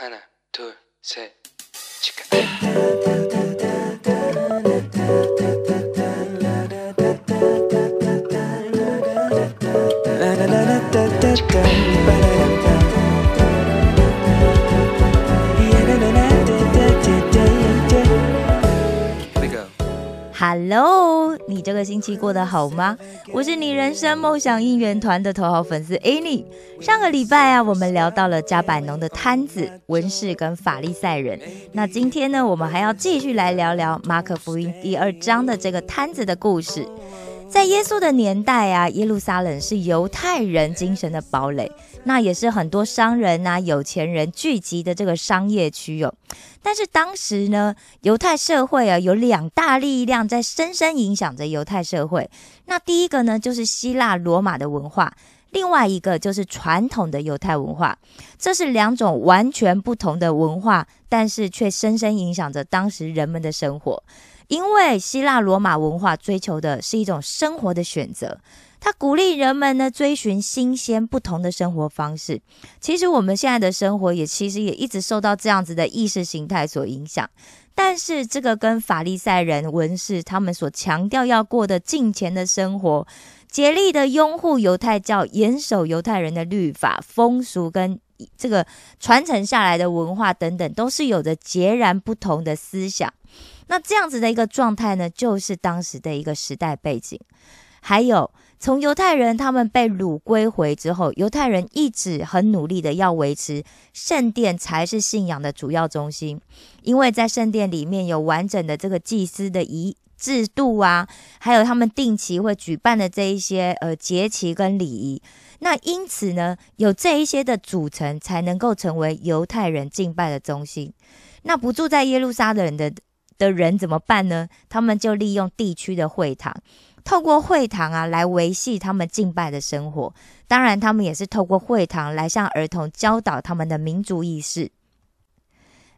하나, 둘, 셋, 치카. Hello，你这个星期过得好吗？我是你人生梦想应援团的头号粉丝 Annie。上个礼拜啊，我们聊到了加百农的摊子、文士跟法利赛人。那今天呢，我们还要继续来聊聊马可福音第二章的这个摊子的故事。在耶稣的年代啊，耶路撒冷是犹太人精神的堡垒，那也是很多商人啊、有钱人聚集的这个商业区哦。但是当时呢，犹太社会啊有两大力量在深深影响着犹太社会。那第一个呢，就是希腊罗马的文化。另外一个就是传统的犹太文化，这是两种完全不同的文化，但是却深深影响着当时人们的生活。因为希腊罗马文化追求的是一种生活的选择，它鼓励人们呢追寻新鲜不同的生活方式。其实我们现在的生活也其实也一直受到这样子的意识形态所影响。但是这个跟法利赛人文士他们所强调要过的敬虔的生活，竭力的拥护犹太教，严守犹太人的律法、风俗跟这个传承下来的文化等等，都是有着截然不同的思想。那这样子的一个状态呢，就是当时的一个时代背景。还有，从犹太人他们被掳归回之后，犹太人一直很努力的要维持圣殿才是信仰的主要中心，因为在圣殿里面有完整的这个祭司的仪制度啊，还有他们定期会举办的这一些呃节期跟礼仪。那因此呢，有这一些的组成，才能够成为犹太人敬拜的中心。那不住在耶路撒冷的。的人怎么办呢？他们就利用地区的会堂，透过会堂啊来维系他们敬拜的生活。当然，他们也是透过会堂来向儿童教导他们的民族意识。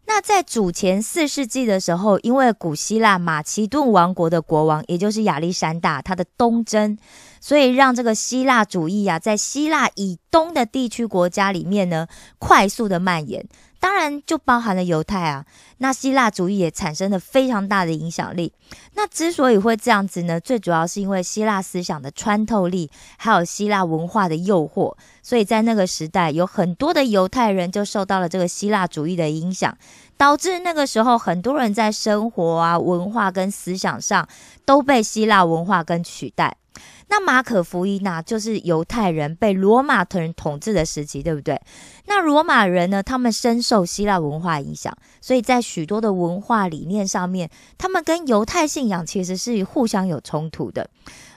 那在主前四世纪的时候，因为古希腊马其顿王国的国王，也就是亚历山大，他的东征，所以让这个希腊主义啊，在希腊以东的地区国家里面呢，快速的蔓延。当然就包含了犹太啊，那希腊主义也产生了非常大的影响力。那之所以会这样子呢，最主要是因为希腊思想的穿透力，还有希腊文化的诱惑，所以在那个时代，有很多的犹太人就受到了这个希腊主义的影响，导致那个时候很多人在生活啊、文化跟思想上都被希腊文化跟取代。那马可福音呐，就是犹太人被罗马人统治的时期，对不对？那罗马人呢，他们深受希腊文化影响，所以在许多的文化理念上面，他们跟犹太信仰其实是互相有冲突的。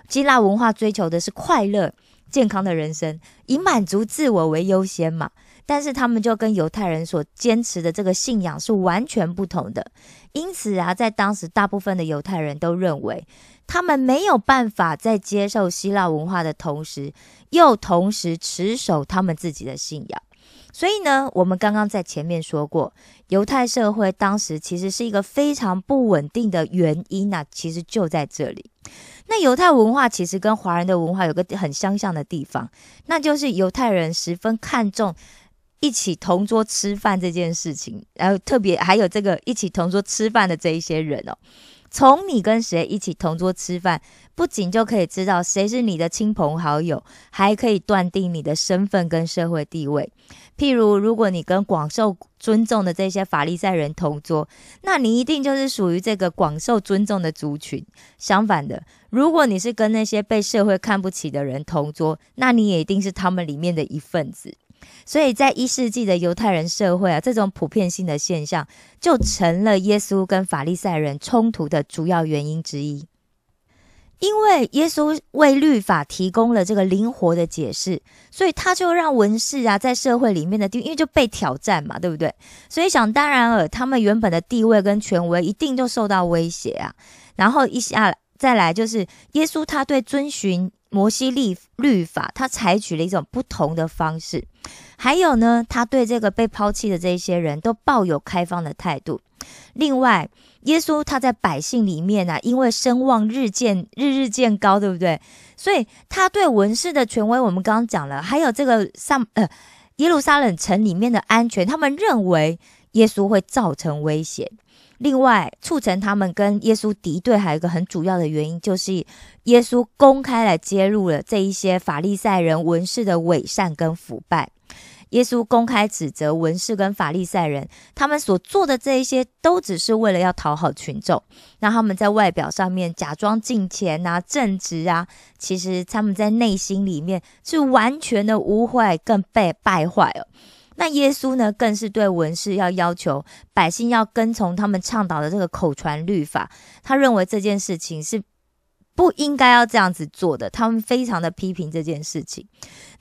希腊文化追求的是快乐、健康的人生，以满足自我为优先嘛。但是他们就跟犹太人所坚持的这个信仰是完全不同的。因此啊，在当时大部分的犹太人都认为。他们没有办法在接受希腊文化的同时，又同时持守他们自己的信仰。所以呢，我们刚刚在前面说过，犹太社会当时其实是一个非常不稳定的原因啊，其实就在这里。那犹太文化其实跟华人的文化有个很相像的地方，那就是犹太人十分看重一起同桌吃饭这件事情，然后特别还有这个一起同桌吃饭的这一些人哦。从你跟谁一起同桌吃饭，不仅就可以知道谁是你的亲朋好友，还可以断定你的身份跟社会地位。譬如，如果你跟广受尊重的这些法利赛人同桌，那你一定就是属于这个广受尊重的族群。相反的，如果你是跟那些被社会看不起的人同桌，那你也一定是他们里面的一份子。所以在一世纪的犹太人社会啊，这种普遍性的现象就成了耶稣跟法利赛人冲突的主要原因之一。因为耶稣为律法提供了这个灵活的解释，所以他就让文士啊在社会里面的地位，因为就被挑战嘛，对不对？所以想当然尔，他们原本的地位跟权威一定就受到威胁啊。然后一下再来就是耶稣他对遵循。摩西律律法，他采取了一种不同的方式。还有呢，他对这个被抛弃的这些人都抱有开放的态度。另外，耶稣他在百姓里面呢，因为声望日渐日日渐高，对不对？所以他对文士的权威，我们刚刚讲了。还有这个上呃，耶路撒冷城里面的安全，他们认为耶稣会造成危险。另外，促成他们跟耶稣敌对，还有一个很主要的原因，就是耶稣公开来揭露了这一些法利赛人文士的伪善跟腐败。耶稣公开指责文士跟法利赛人，他们所做的这一些，都只是为了要讨好群众。那他们在外表上面假装敬虔啊、正直啊，其实他们在内心里面是完全的污秽，更被败坏了。那耶稣呢，更是对文士要要求百姓要跟从他们倡导的这个口传律法。他认为这件事情是不应该要这样子做的，他们非常的批评这件事情。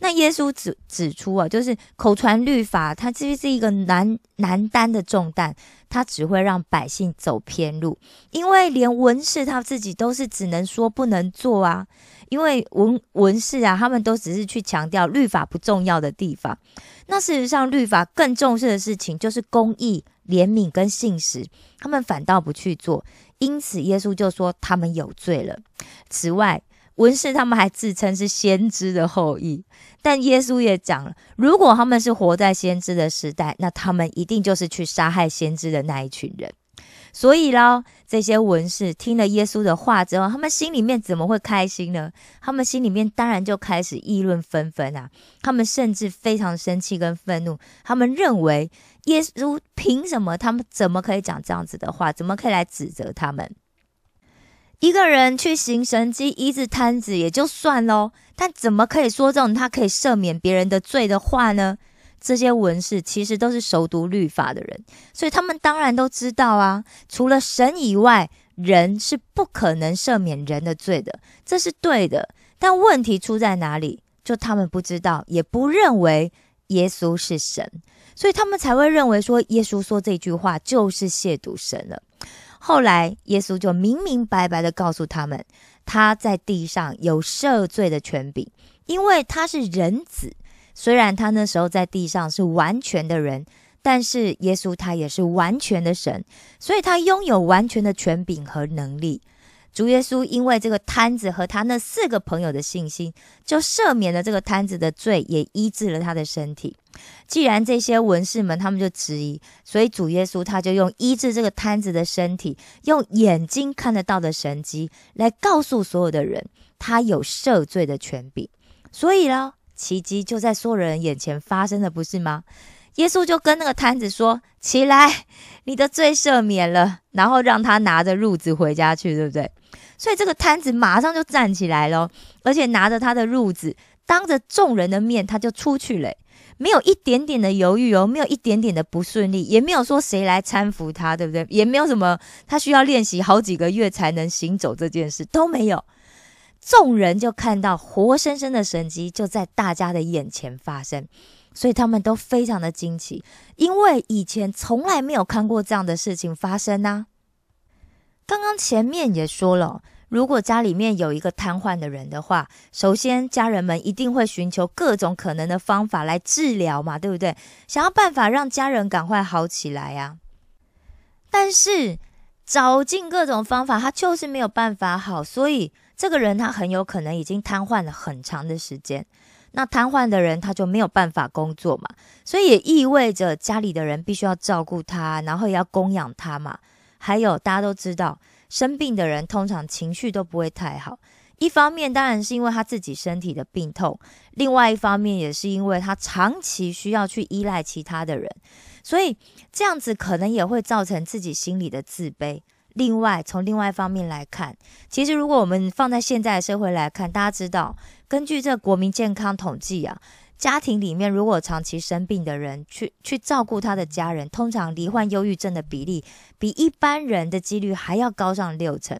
那耶稣指指出啊，就是口传律法，它其实是一个难难担的重担，它只会让百姓走偏路，因为连文士他自己都是只能说不能做啊。因为文文士啊，他们都只是去强调律法不重要的地方。那事实上，律法更重视的事情就是公义、怜悯跟信实，他们反倒不去做。因此，耶稣就说他们有罪了。此外，文士他们还自称是先知的后裔，但耶稣也讲了，如果他们是活在先知的时代，那他们一定就是去杀害先知的那一群人。所以啦，这些文士听了耶稣的话之后，他们心里面怎么会开心呢？他们心里面当然就开始议论纷纷啊！他们甚至非常生气跟愤怒，他们认为耶稣凭什么？他们怎么可以讲这样子的话？怎么可以来指责他们？一个人去行神迹医治瘫子也就算喽，但怎么可以说这种他可以赦免别人的罪的话呢？这些文士其实都是熟读律法的人，所以他们当然都知道啊，除了神以外，人是不可能赦免人的罪的，这是对的。但问题出在哪里？就他们不知道，也不认为耶稣是神，所以他们才会认为说耶稣说这句话就是亵渎神了。后来耶稣就明明白白的告诉他们，他在地上有赦罪的权柄，因为他是人子。虽然他那时候在地上是完全的人，但是耶稣他也是完全的神，所以他拥有完全的权柄和能力。主耶稣因为这个摊子和他那四个朋友的信心，就赦免了这个摊子的罪，也医治了他的身体。既然这些文士们他们就质疑，所以主耶稣他就用医治这个摊子的身体，用眼睛看得到的神迹来告诉所有的人，他有赦罪的权柄。所以呢。奇迹就在所有人眼前发生了，不是吗？耶稣就跟那个摊子说：“起来，你的罪赦免了。”然后让他拿着褥子回家去，对不对？所以这个摊子马上就站起来了，而且拿着他的褥子，当着众人的面，他就出去了，没有一点点的犹豫哦，没有一点点的不顺利，也没有说谁来搀扶他，对不对？也没有什么他需要练习好几个月才能行走这件事都没有。众人就看到活生生的神迹就在大家的眼前发生，所以他们都非常的惊奇，因为以前从来没有看过这样的事情发生呐。刚刚前面也说了，如果家里面有一个瘫痪的人的话，首先家人们一定会寻求各种可能的方法来治疗嘛，对不对？想要办法让家人赶快好起来呀。但是找尽各种方法，他就是没有办法好，所以。这个人他很有可能已经瘫痪了很长的时间，那瘫痪的人他就没有办法工作嘛，所以也意味着家里的人必须要照顾他，然后也要供养他嘛。还有大家都知道，生病的人通常情绪都不会太好，一方面当然是因为他自己身体的病痛，另外一方面也是因为他长期需要去依赖其他的人，所以这样子可能也会造成自己心里的自卑。另外，从另外一方面来看，其实如果我们放在现在的社会来看，大家知道，根据这国民健康统计啊，家庭里面如果长期生病的人去去照顾他的家人，通常罹患忧郁症的比例比一般人的几率还要高上六成。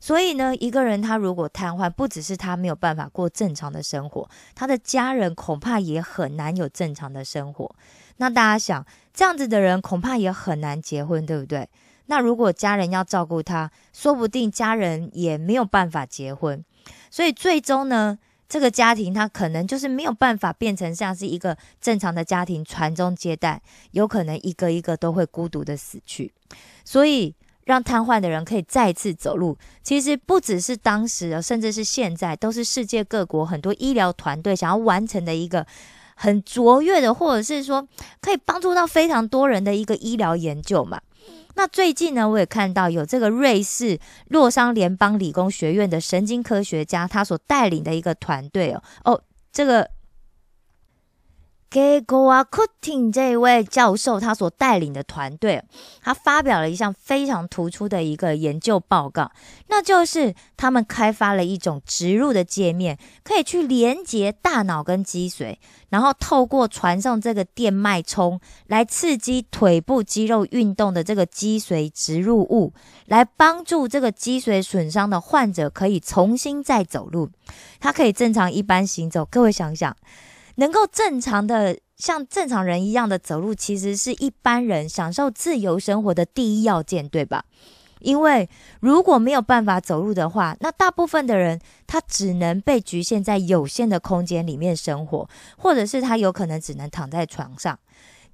所以呢，一个人他如果瘫痪，不只是他没有办法过正常的生活，他的家人恐怕也很难有正常的生活。那大家想，这样子的人恐怕也很难结婚，对不对？那如果家人要照顾他，说不定家人也没有办法结婚，所以最终呢，这个家庭他可能就是没有办法变成像是一个正常的家庭，传宗接代，有可能一个一个都会孤独的死去。所以让瘫痪的人可以再次走路，其实不只是当时，甚至是现在，都是世界各国很多医疗团队想要完成的一个很卓越的，或者是说可以帮助到非常多人的一个医疗研究嘛。那最近呢，我也看到有这个瑞士洛桑联邦理工学院的神经科学家，他所带领的一个团队哦，哦，这个。给 Goa Cutting 这位教授，他所带领的团队，他发表了一项非常突出的一个研究报告，那就是他们开发了一种植入的界面，可以去连接大脑跟脊髓，然后透过传送这个电脉冲来刺激腿部肌肉运动的这个脊髓植入物，来帮助这个脊髓损伤的患者可以重新再走路，他可以正常一般行走。各位想想。能够正常的像正常人一样的走路，其实是一般人享受自由生活的第一要件，对吧？因为如果没有办法走路的话，那大部分的人他只能被局限在有限的空间里面生活，或者是他有可能只能躺在床上。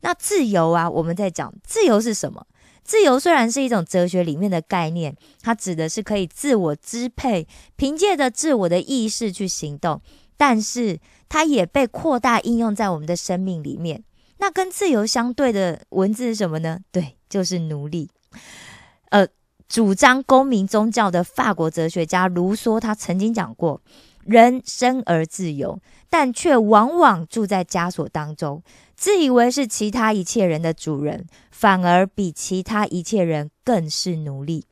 那自由啊，我们在讲自由是什么？自由虽然是一种哲学里面的概念，它指的是可以自我支配，凭借着自我的意识去行动，但是。它也被扩大应用在我们的生命里面。那跟自由相对的文字是什么呢？对，就是奴隶。呃，主张公民宗教的法国哲学家卢梭，他曾经讲过：人生而自由，但却往往住在枷锁当中，自以为是其他一切人的主人，反而比其他一切人更是奴隶。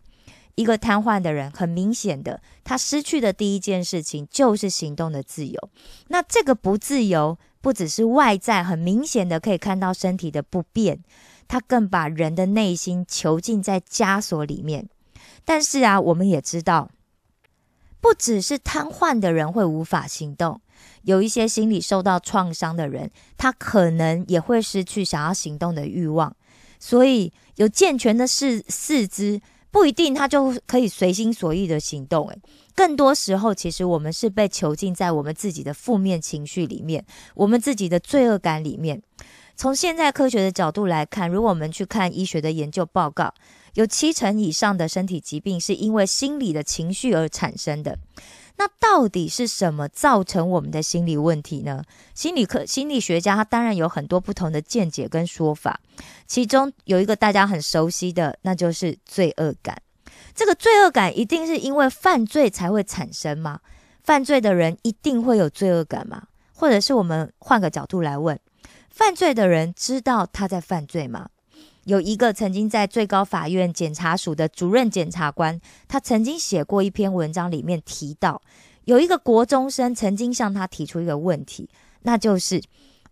一个瘫痪的人，很明显的，他失去的第一件事情就是行动的自由。那这个不自由，不只是外在很明显的可以看到身体的不便，他更把人的内心囚禁在枷锁里面。但是啊，我们也知道，不只是瘫痪的人会无法行动，有一些心理受到创伤的人，他可能也会失去想要行动的欲望。所以，有健全的四四肢。不一定他就可以随心所欲的行动，诶，更多时候其实我们是被囚禁在我们自己的负面情绪里面，我们自己的罪恶感里面。从现在科学的角度来看，如果我们去看医学的研究报告，有七成以上的身体疾病是因为心理的情绪而产生的。那到底是什么造成我们的心理问题呢？心理科心理学家他当然有很多不同的见解跟说法，其中有一个大家很熟悉的，那就是罪恶感。这个罪恶感一定是因为犯罪才会产生吗？犯罪的人一定会有罪恶感吗？或者是我们换个角度来问，犯罪的人知道他在犯罪吗？有一个曾经在最高法院检察署的主任检察官，他曾经写过一篇文章，里面提到有一个国中生曾经向他提出一个问题，那就是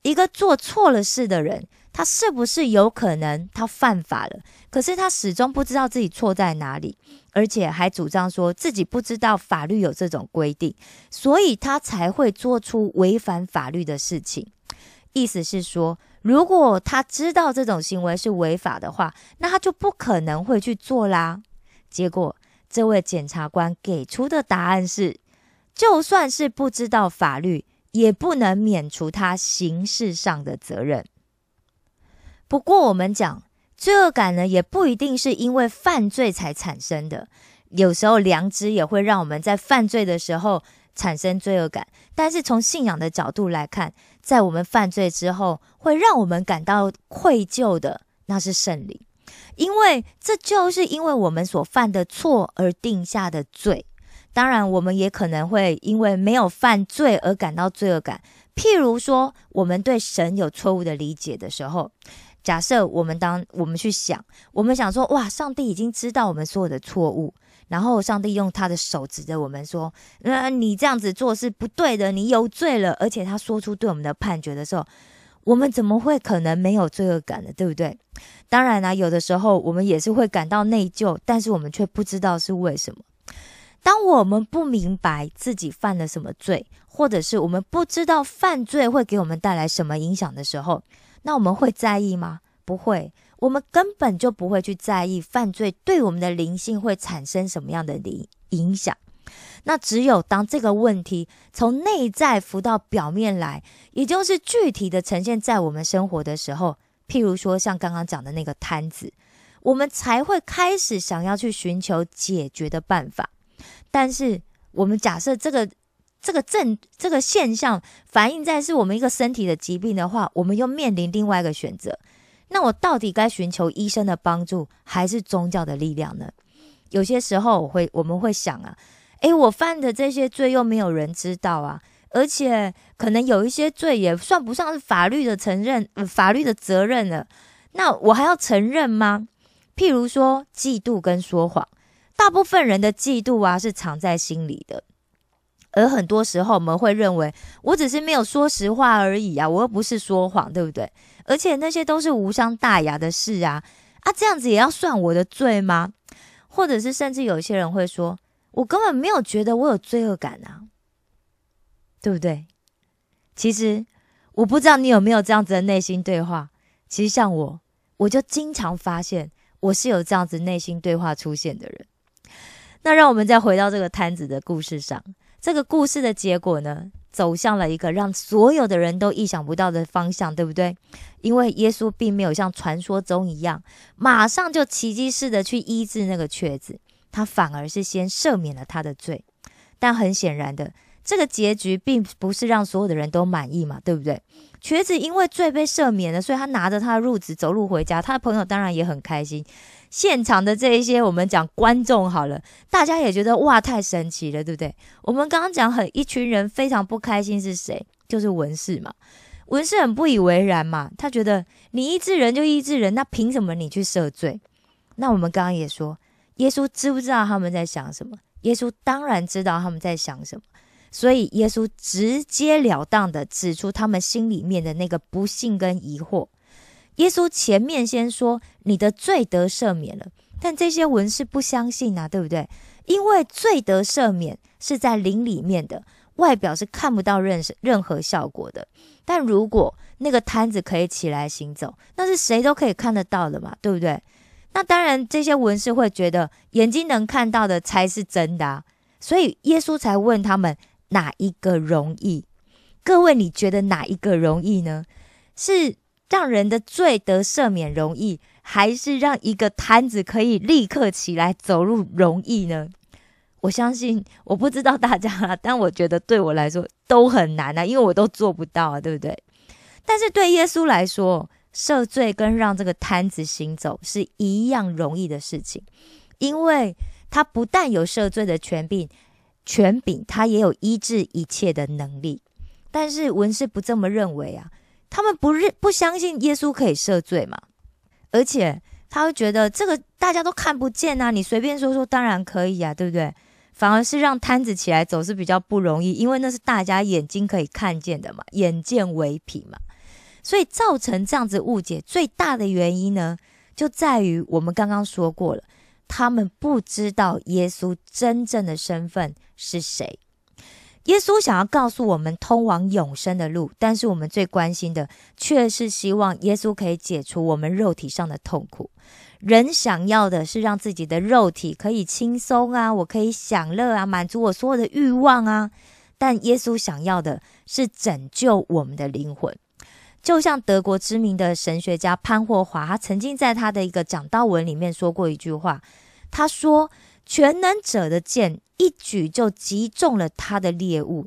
一个做错了事的人，他是不是有可能他犯法了，可是他始终不知道自己错在哪里，而且还主张说自己不知道法律有这种规定，所以他才会做出违反法律的事情。意思是说。如果他知道这种行为是违法的话，那他就不可能会去做啦。结果，这位检察官给出的答案是：就算是不知道法律，也不能免除他刑事上的责任。不过，我们讲罪恶感呢，也不一定是因为犯罪才产生的，有时候良知也会让我们在犯罪的时候。产生罪恶感，但是从信仰的角度来看，在我们犯罪之后，会让我们感到愧疚的，那是圣灵，因为这就是因为我们所犯的错而定下的罪。当然，我们也可能会因为没有犯罪而感到罪恶感。譬如说，我们对神有错误的理解的时候，假设我们当我们去想，我们想说，哇，上帝已经知道我们所有的错误。然后上帝用他的手指着我们说：“呃，你这样子做是不对的，你有罪了。”而且他说出对我们的判决的时候，我们怎么会可能没有罪恶感呢？对不对？当然啦，有的时候我们也是会感到内疚，但是我们却不知道是为什么。当我们不明白自己犯了什么罪，或者是我们不知道犯罪会给我们带来什么影响的时候，那我们会在意吗？不会。我们根本就不会去在意犯罪对我们的灵性会产生什么样的影影响。那只有当这个问题从内在浮到表面来，也就是具体的呈现在我们生活的时候，譬如说像刚刚讲的那个摊子，我们才会开始想要去寻求解决的办法。但是我们假设这个这个症这个现象反映在是我们一个身体的疾病的话，我们又面临另外一个选择。那我到底该寻求医生的帮助，还是宗教的力量呢？有些时候，我会我们会想啊，诶，我犯的这些罪又没有人知道啊，而且可能有一些罪也算不上是法律的承认、法律的责任了。那我还要承认吗？譬如说嫉妒跟说谎，大部分人的嫉妒啊是藏在心里的，而很多时候我们会认为我只是没有说实话而已啊，我又不是说谎，对不对？而且那些都是无伤大雅的事啊，啊，这样子也要算我的罪吗？或者是甚至有些人会说，我根本没有觉得我有罪恶感啊，对不对？其实我不知道你有没有这样子的内心对话。其实像我，我就经常发现我是有这样子内心对话出现的人。那让我们再回到这个摊子的故事上，这个故事的结果呢？走向了一个让所有的人都意想不到的方向，对不对？因为耶稣并没有像传说中一样，马上就奇迹似的去医治那个瘸子，他反而是先赦免了他的罪。但很显然的，这个结局并不是让所有的人都满意嘛，对不对？瘸子因为罪被赦免了，所以他拿着他的褥子走路回家，他的朋友当然也很开心。现场的这一些，我们讲观众好了，大家也觉得哇，太神奇了，对不对？我们刚刚讲很一群人非常不开心是谁？就是文士嘛。文士很不以为然嘛，他觉得你医治人就医治人，那凭什么你去赦罪？那我们刚刚也说，耶稣知不知道他们在想什么？耶稣当然知道他们在想什么，所以耶稣直截了当的指出他们心里面的那个不幸跟疑惑。耶稣前面先说你的罪得赦免了，但这些文士不相信啊，对不对？因为罪得赦免是在灵里面的，外表是看不到任任何效果的。但如果那个摊子可以起来行走，那是谁都可以看得到的嘛，对不对？那当然，这些文士会觉得眼睛能看到的才是真的啊，所以耶稣才问他们哪一个容易？各位，你觉得哪一个容易呢？是？让人的罪得赦免容易，还是让一个摊子可以立刻起来走路容易呢？我相信，我不知道大家啦，但我觉得对我来说都很难啊，因为我都做不到啊，对不对？但是对耶稣来说，赦罪跟让这个摊子行走是一样容易的事情，因为他不但有赦罪的权柄，权柄他也有医治一切的能力。但是文士不这么认为啊。他们不认不相信耶稣可以赦罪嘛？而且他会觉得这个大家都看不见啊，你随便说说当然可以啊，对不对？反而是让摊子起来走是比较不容易，因为那是大家眼睛可以看见的嘛，眼见为凭嘛。所以造成这样子误解最大的原因呢，就在于我们刚刚说过了，他们不知道耶稣真正的身份是谁。耶稣想要告诉我们通往永生的路，但是我们最关心的却是希望耶稣可以解除我们肉体上的痛苦。人想要的是让自己的肉体可以轻松啊，我可以享乐啊，满足我所有的欲望啊。但耶稣想要的是拯救我们的灵魂。就像德国知名的神学家潘霍华，他曾经在他的一个讲道文里面说过一句话，他说。全能者的剑一举就击中了他的猎物。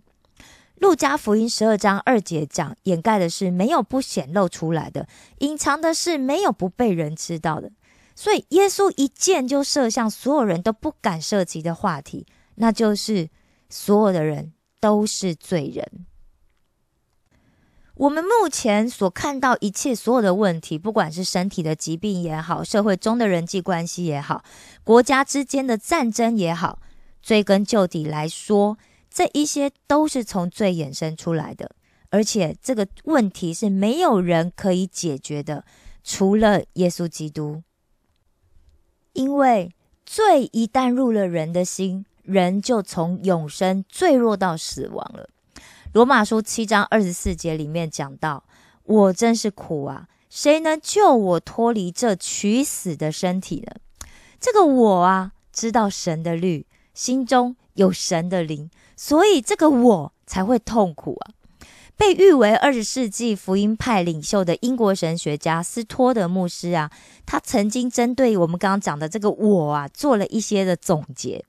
路加福音十二章二节讲，掩盖的是没有不显露出来的，隐藏的是没有不被人知道的。所以耶稣一箭就射向所有人都不敢涉及的话题，那就是所有的人都是罪人。我们目前所看到一切所有的问题，不管是身体的疾病也好，社会中的人际关系也好，国家之间的战争也好，追根究底来说，这一些都是从罪衍生出来的。而且这个问题是没有人可以解决的，除了耶稣基督。因为罪一旦入了人的心，人就从永生坠落到死亡了。罗马书七章二十四节里面讲到：“我真是苦啊！谁能救我脱离这取死的身体呢？”这个我啊，知道神的律，心中有神的灵，所以这个我才会痛苦啊。被誉为二十世纪福音派领袖的英国神学家斯托德牧师啊，他曾经针对我们刚刚讲的这个我啊，做了一些的总结。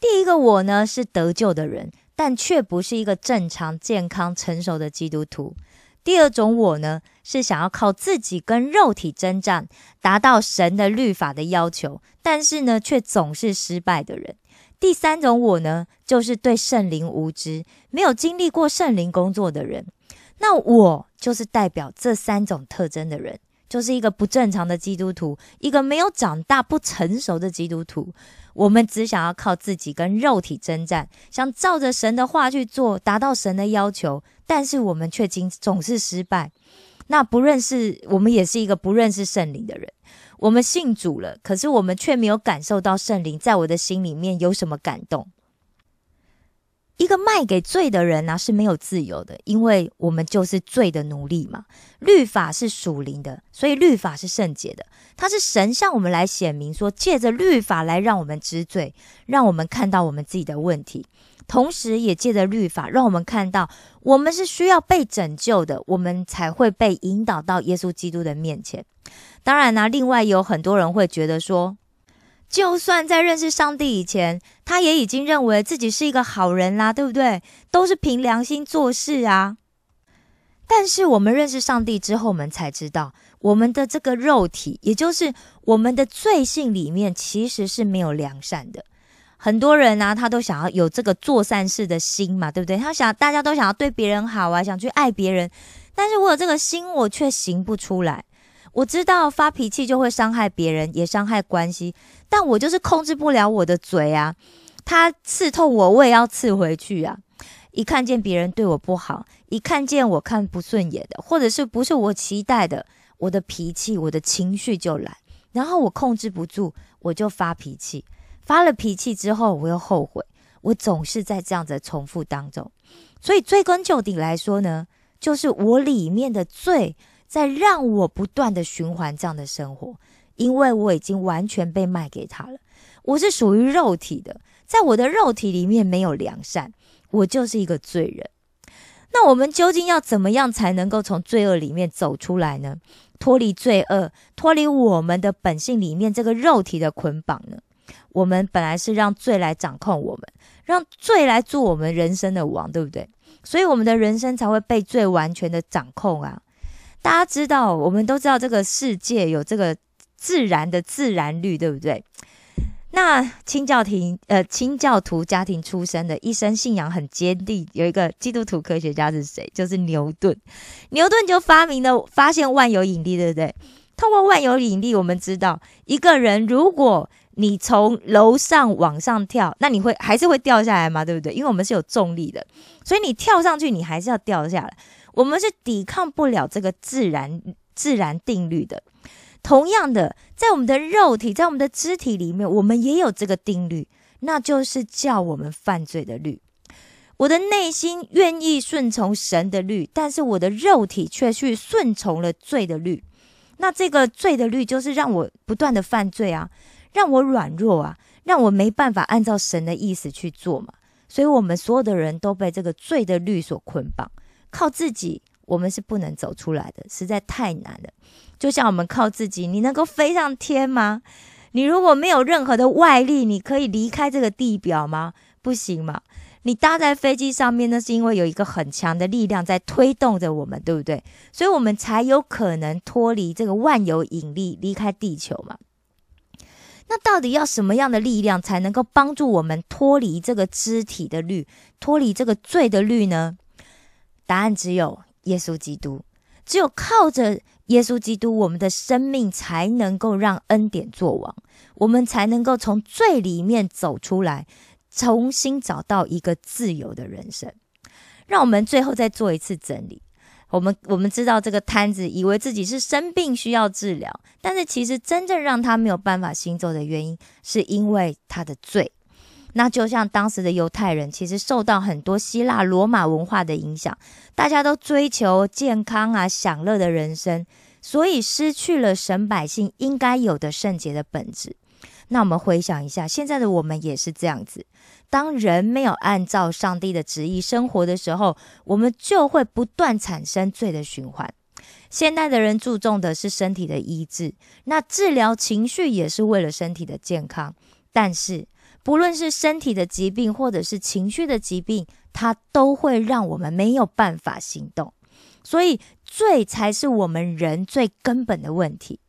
第一个我呢，是得救的人。但却不是一个正常、健康、成熟的基督徒。第二种我呢，是想要靠自己跟肉体征战，达到神的律法的要求，但是呢，却总是失败的人。第三种我呢，就是对圣灵无知，没有经历过圣灵工作的人。那我就是代表这三种特征的人，就是一个不正常的基督徒，一个没有长大、不成熟的基督徒。我们只想要靠自己跟肉体征战，想照着神的话去做，达到神的要求，但是我们却经总是失败。那不认识我们，也是一个不认识圣灵的人。我们信主了，可是我们却没有感受到圣灵在我的心里面有什么感动。一个卖给罪的人呢是没有自由的，因为我们就是罪的奴隶嘛。律法是属灵的，所以律法是圣洁的。它是神向我们来显明说，借着律法来让我们知罪，让我们看到我们自己的问题，同时也借着律法让我们看到我们是需要被拯救的，我们才会被引导到耶稣基督的面前。当然呢，另外有很多人会觉得说。就算在认识上帝以前，他也已经认为自己是一个好人啦，对不对？都是凭良心做事啊。但是我们认识上帝之后，我们才知道，我们的这个肉体，也就是我们的罪性里面，其实是没有良善的。很多人呢，他都想要有这个做善事的心嘛，对不对？他想大家都想要对别人好啊，想去爱别人，但是我有这个心，我却行不出来。我知道发脾气就会伤害别人，也伤害关系，但我就是控制不了我的嘴啊！他刺痛我，我也要刺回去啊！一看见别人对我不好，一看见我看不顺眼的，或者是不是我期待的，我的脾气、我的情绪就来，然后我控制不住，我就发脾气。发了脾气之后，我又后悔，我总是在这样子重复当中。所以追根究底来说呢，就是我里面的罪。在让我不断的循环这样的生活，因为我已经完全被卖给他了。我是属于肉体的，在我的肉体里面没有良善，我就是一个罪人。那我们究竟要怎么样才能够从罪恶里面走出来呢？脱离罪恶，脱离我们的本性里面这个肉体的捆绑呢？我们本来是让罪来掌控我们，让罪来做我们人生的王，对不对？所以我们的人生才会被罪完全的掌控啊。大家知道，我们都知道这个世界有这个自然的自然律，对不对？那清教廷呃，清教徒家庭出身的，一生信仰很坚定，有一个基督徒科学家是谁？就是牛顿。牛顿就发明了发现万有引力，对不对？通过万有引力，我们知道一个人，如果你从楼上往上跳，那你会还是会掉下来嘛？对不对？因为我们是有重力的，所以你跳上去，你还是要掉下来。我们是抵抗不了这个自然自然定律的。同样的，在我们的肉体，在我们的肢体里面，我们也有这个定律，那就是叫我们犯罪的律。我的内心愿意顺从神的律，但是我的肉体却去顺从了罪的律。那这个罪的律，就是让我不断的犯罪啊，让我软弱啊，让我没办法按照神的意思去做嘛。所以，我们所有的人都被这个罪的律所捆绑。靠自己，我们是不能走出来的，实在太难了。就像我们靠自己，你能够飞上天吗？你如果没有任何的外力，你可以离开这个地表吗？不行嘛。你搭在飞机上面，那是因为有一个很强的力量在推动着我们，对不对？所以我们才有可能脱离这个万有引力，离开地球嘛。那到底要什么样的力量才能够帮助我们脱离这个肢体的律，脱离这个罪的律呢？答案只有耶稣基督，只有靠着耶稣基督，我们的生命才能够让恩典作王，我们才能够从罪里面走出来，重新找到一个自由的人生。让我们最后再做一次整理。我们我们知道这个摊子以为自己是生病需要治疗，但是其实真正让他没有办法行走的原因，是因为他的罪。那就像当时的犹太人，其实受到很多希腊罗马文化的影响，大家都追求健康啊、享乐的人生，所以失去了神百姓应该有的圣洁的本质。那我们回想一下，现在的我们也是这样子：当人没有按照上帝的旨意生活的时候，我们就会不断产生罪的循环。现代的人注重的是身体的医治，那治疗情绪也是为了身体的健康，但是。不论是身体的疾病，或者是情绪的疾病，它都会让我们没有办法行动。所以，罪才是我们人最根本的问题。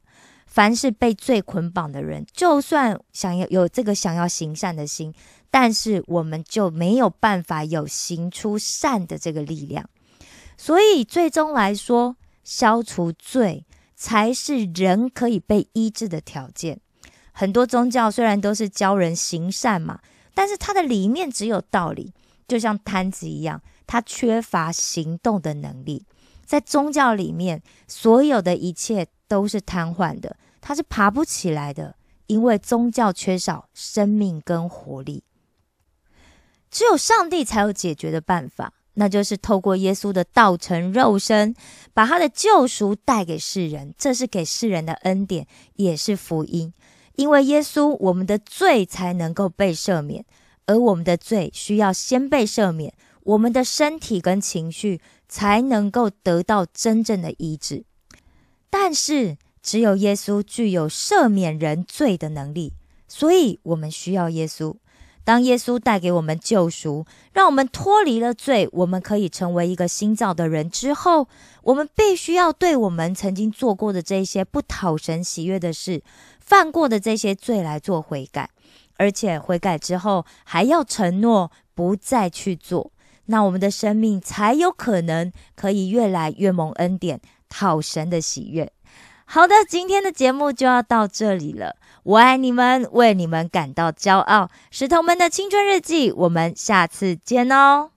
凡是被罪捆绑的人，就算想要有这个想要行善的心，但是我们就没有办法有行出善的这个力量。所以，最终来说，消除罪才是人可以被医治的条件。很多宗教虽然都是教人行善嘛，但是它的里面只有道理，就像摊子一样，它缺乏行动的能力。在宗教里面，所有的一切都是瘫痪的，它是爬不起来的，因为宗教缺少生命跟活力。只有上帝才有解决的办法，那就是透过耶稣的道成肉身，把他的救赎带给世人，这是给世人的恩典，也是福音。因为耶稣，我们的罪才能够被赦免，而我们的罪需要先被赦免，我们的身体跟情绪才能够得到真正的医治。但是，只有耶稣具有赦免人罪的能力，所以我们需要耶稣。当耶稣带给我们救赎，让我们脱离了罪，我们可以成为一个新造的人之后，我们必须要对我们曾经做过的这些不讨神喜悦的事。犯过的这些罪来做悔改，而且悔改之后还要承诺不再去做，那我们的生命才有可能可以越来越蒙恩典，讨神的喜悦。好的，今天的节目就要到这里了，我爱你们，为你们感到骄傲，石头们的青春日记，我们下次见哦。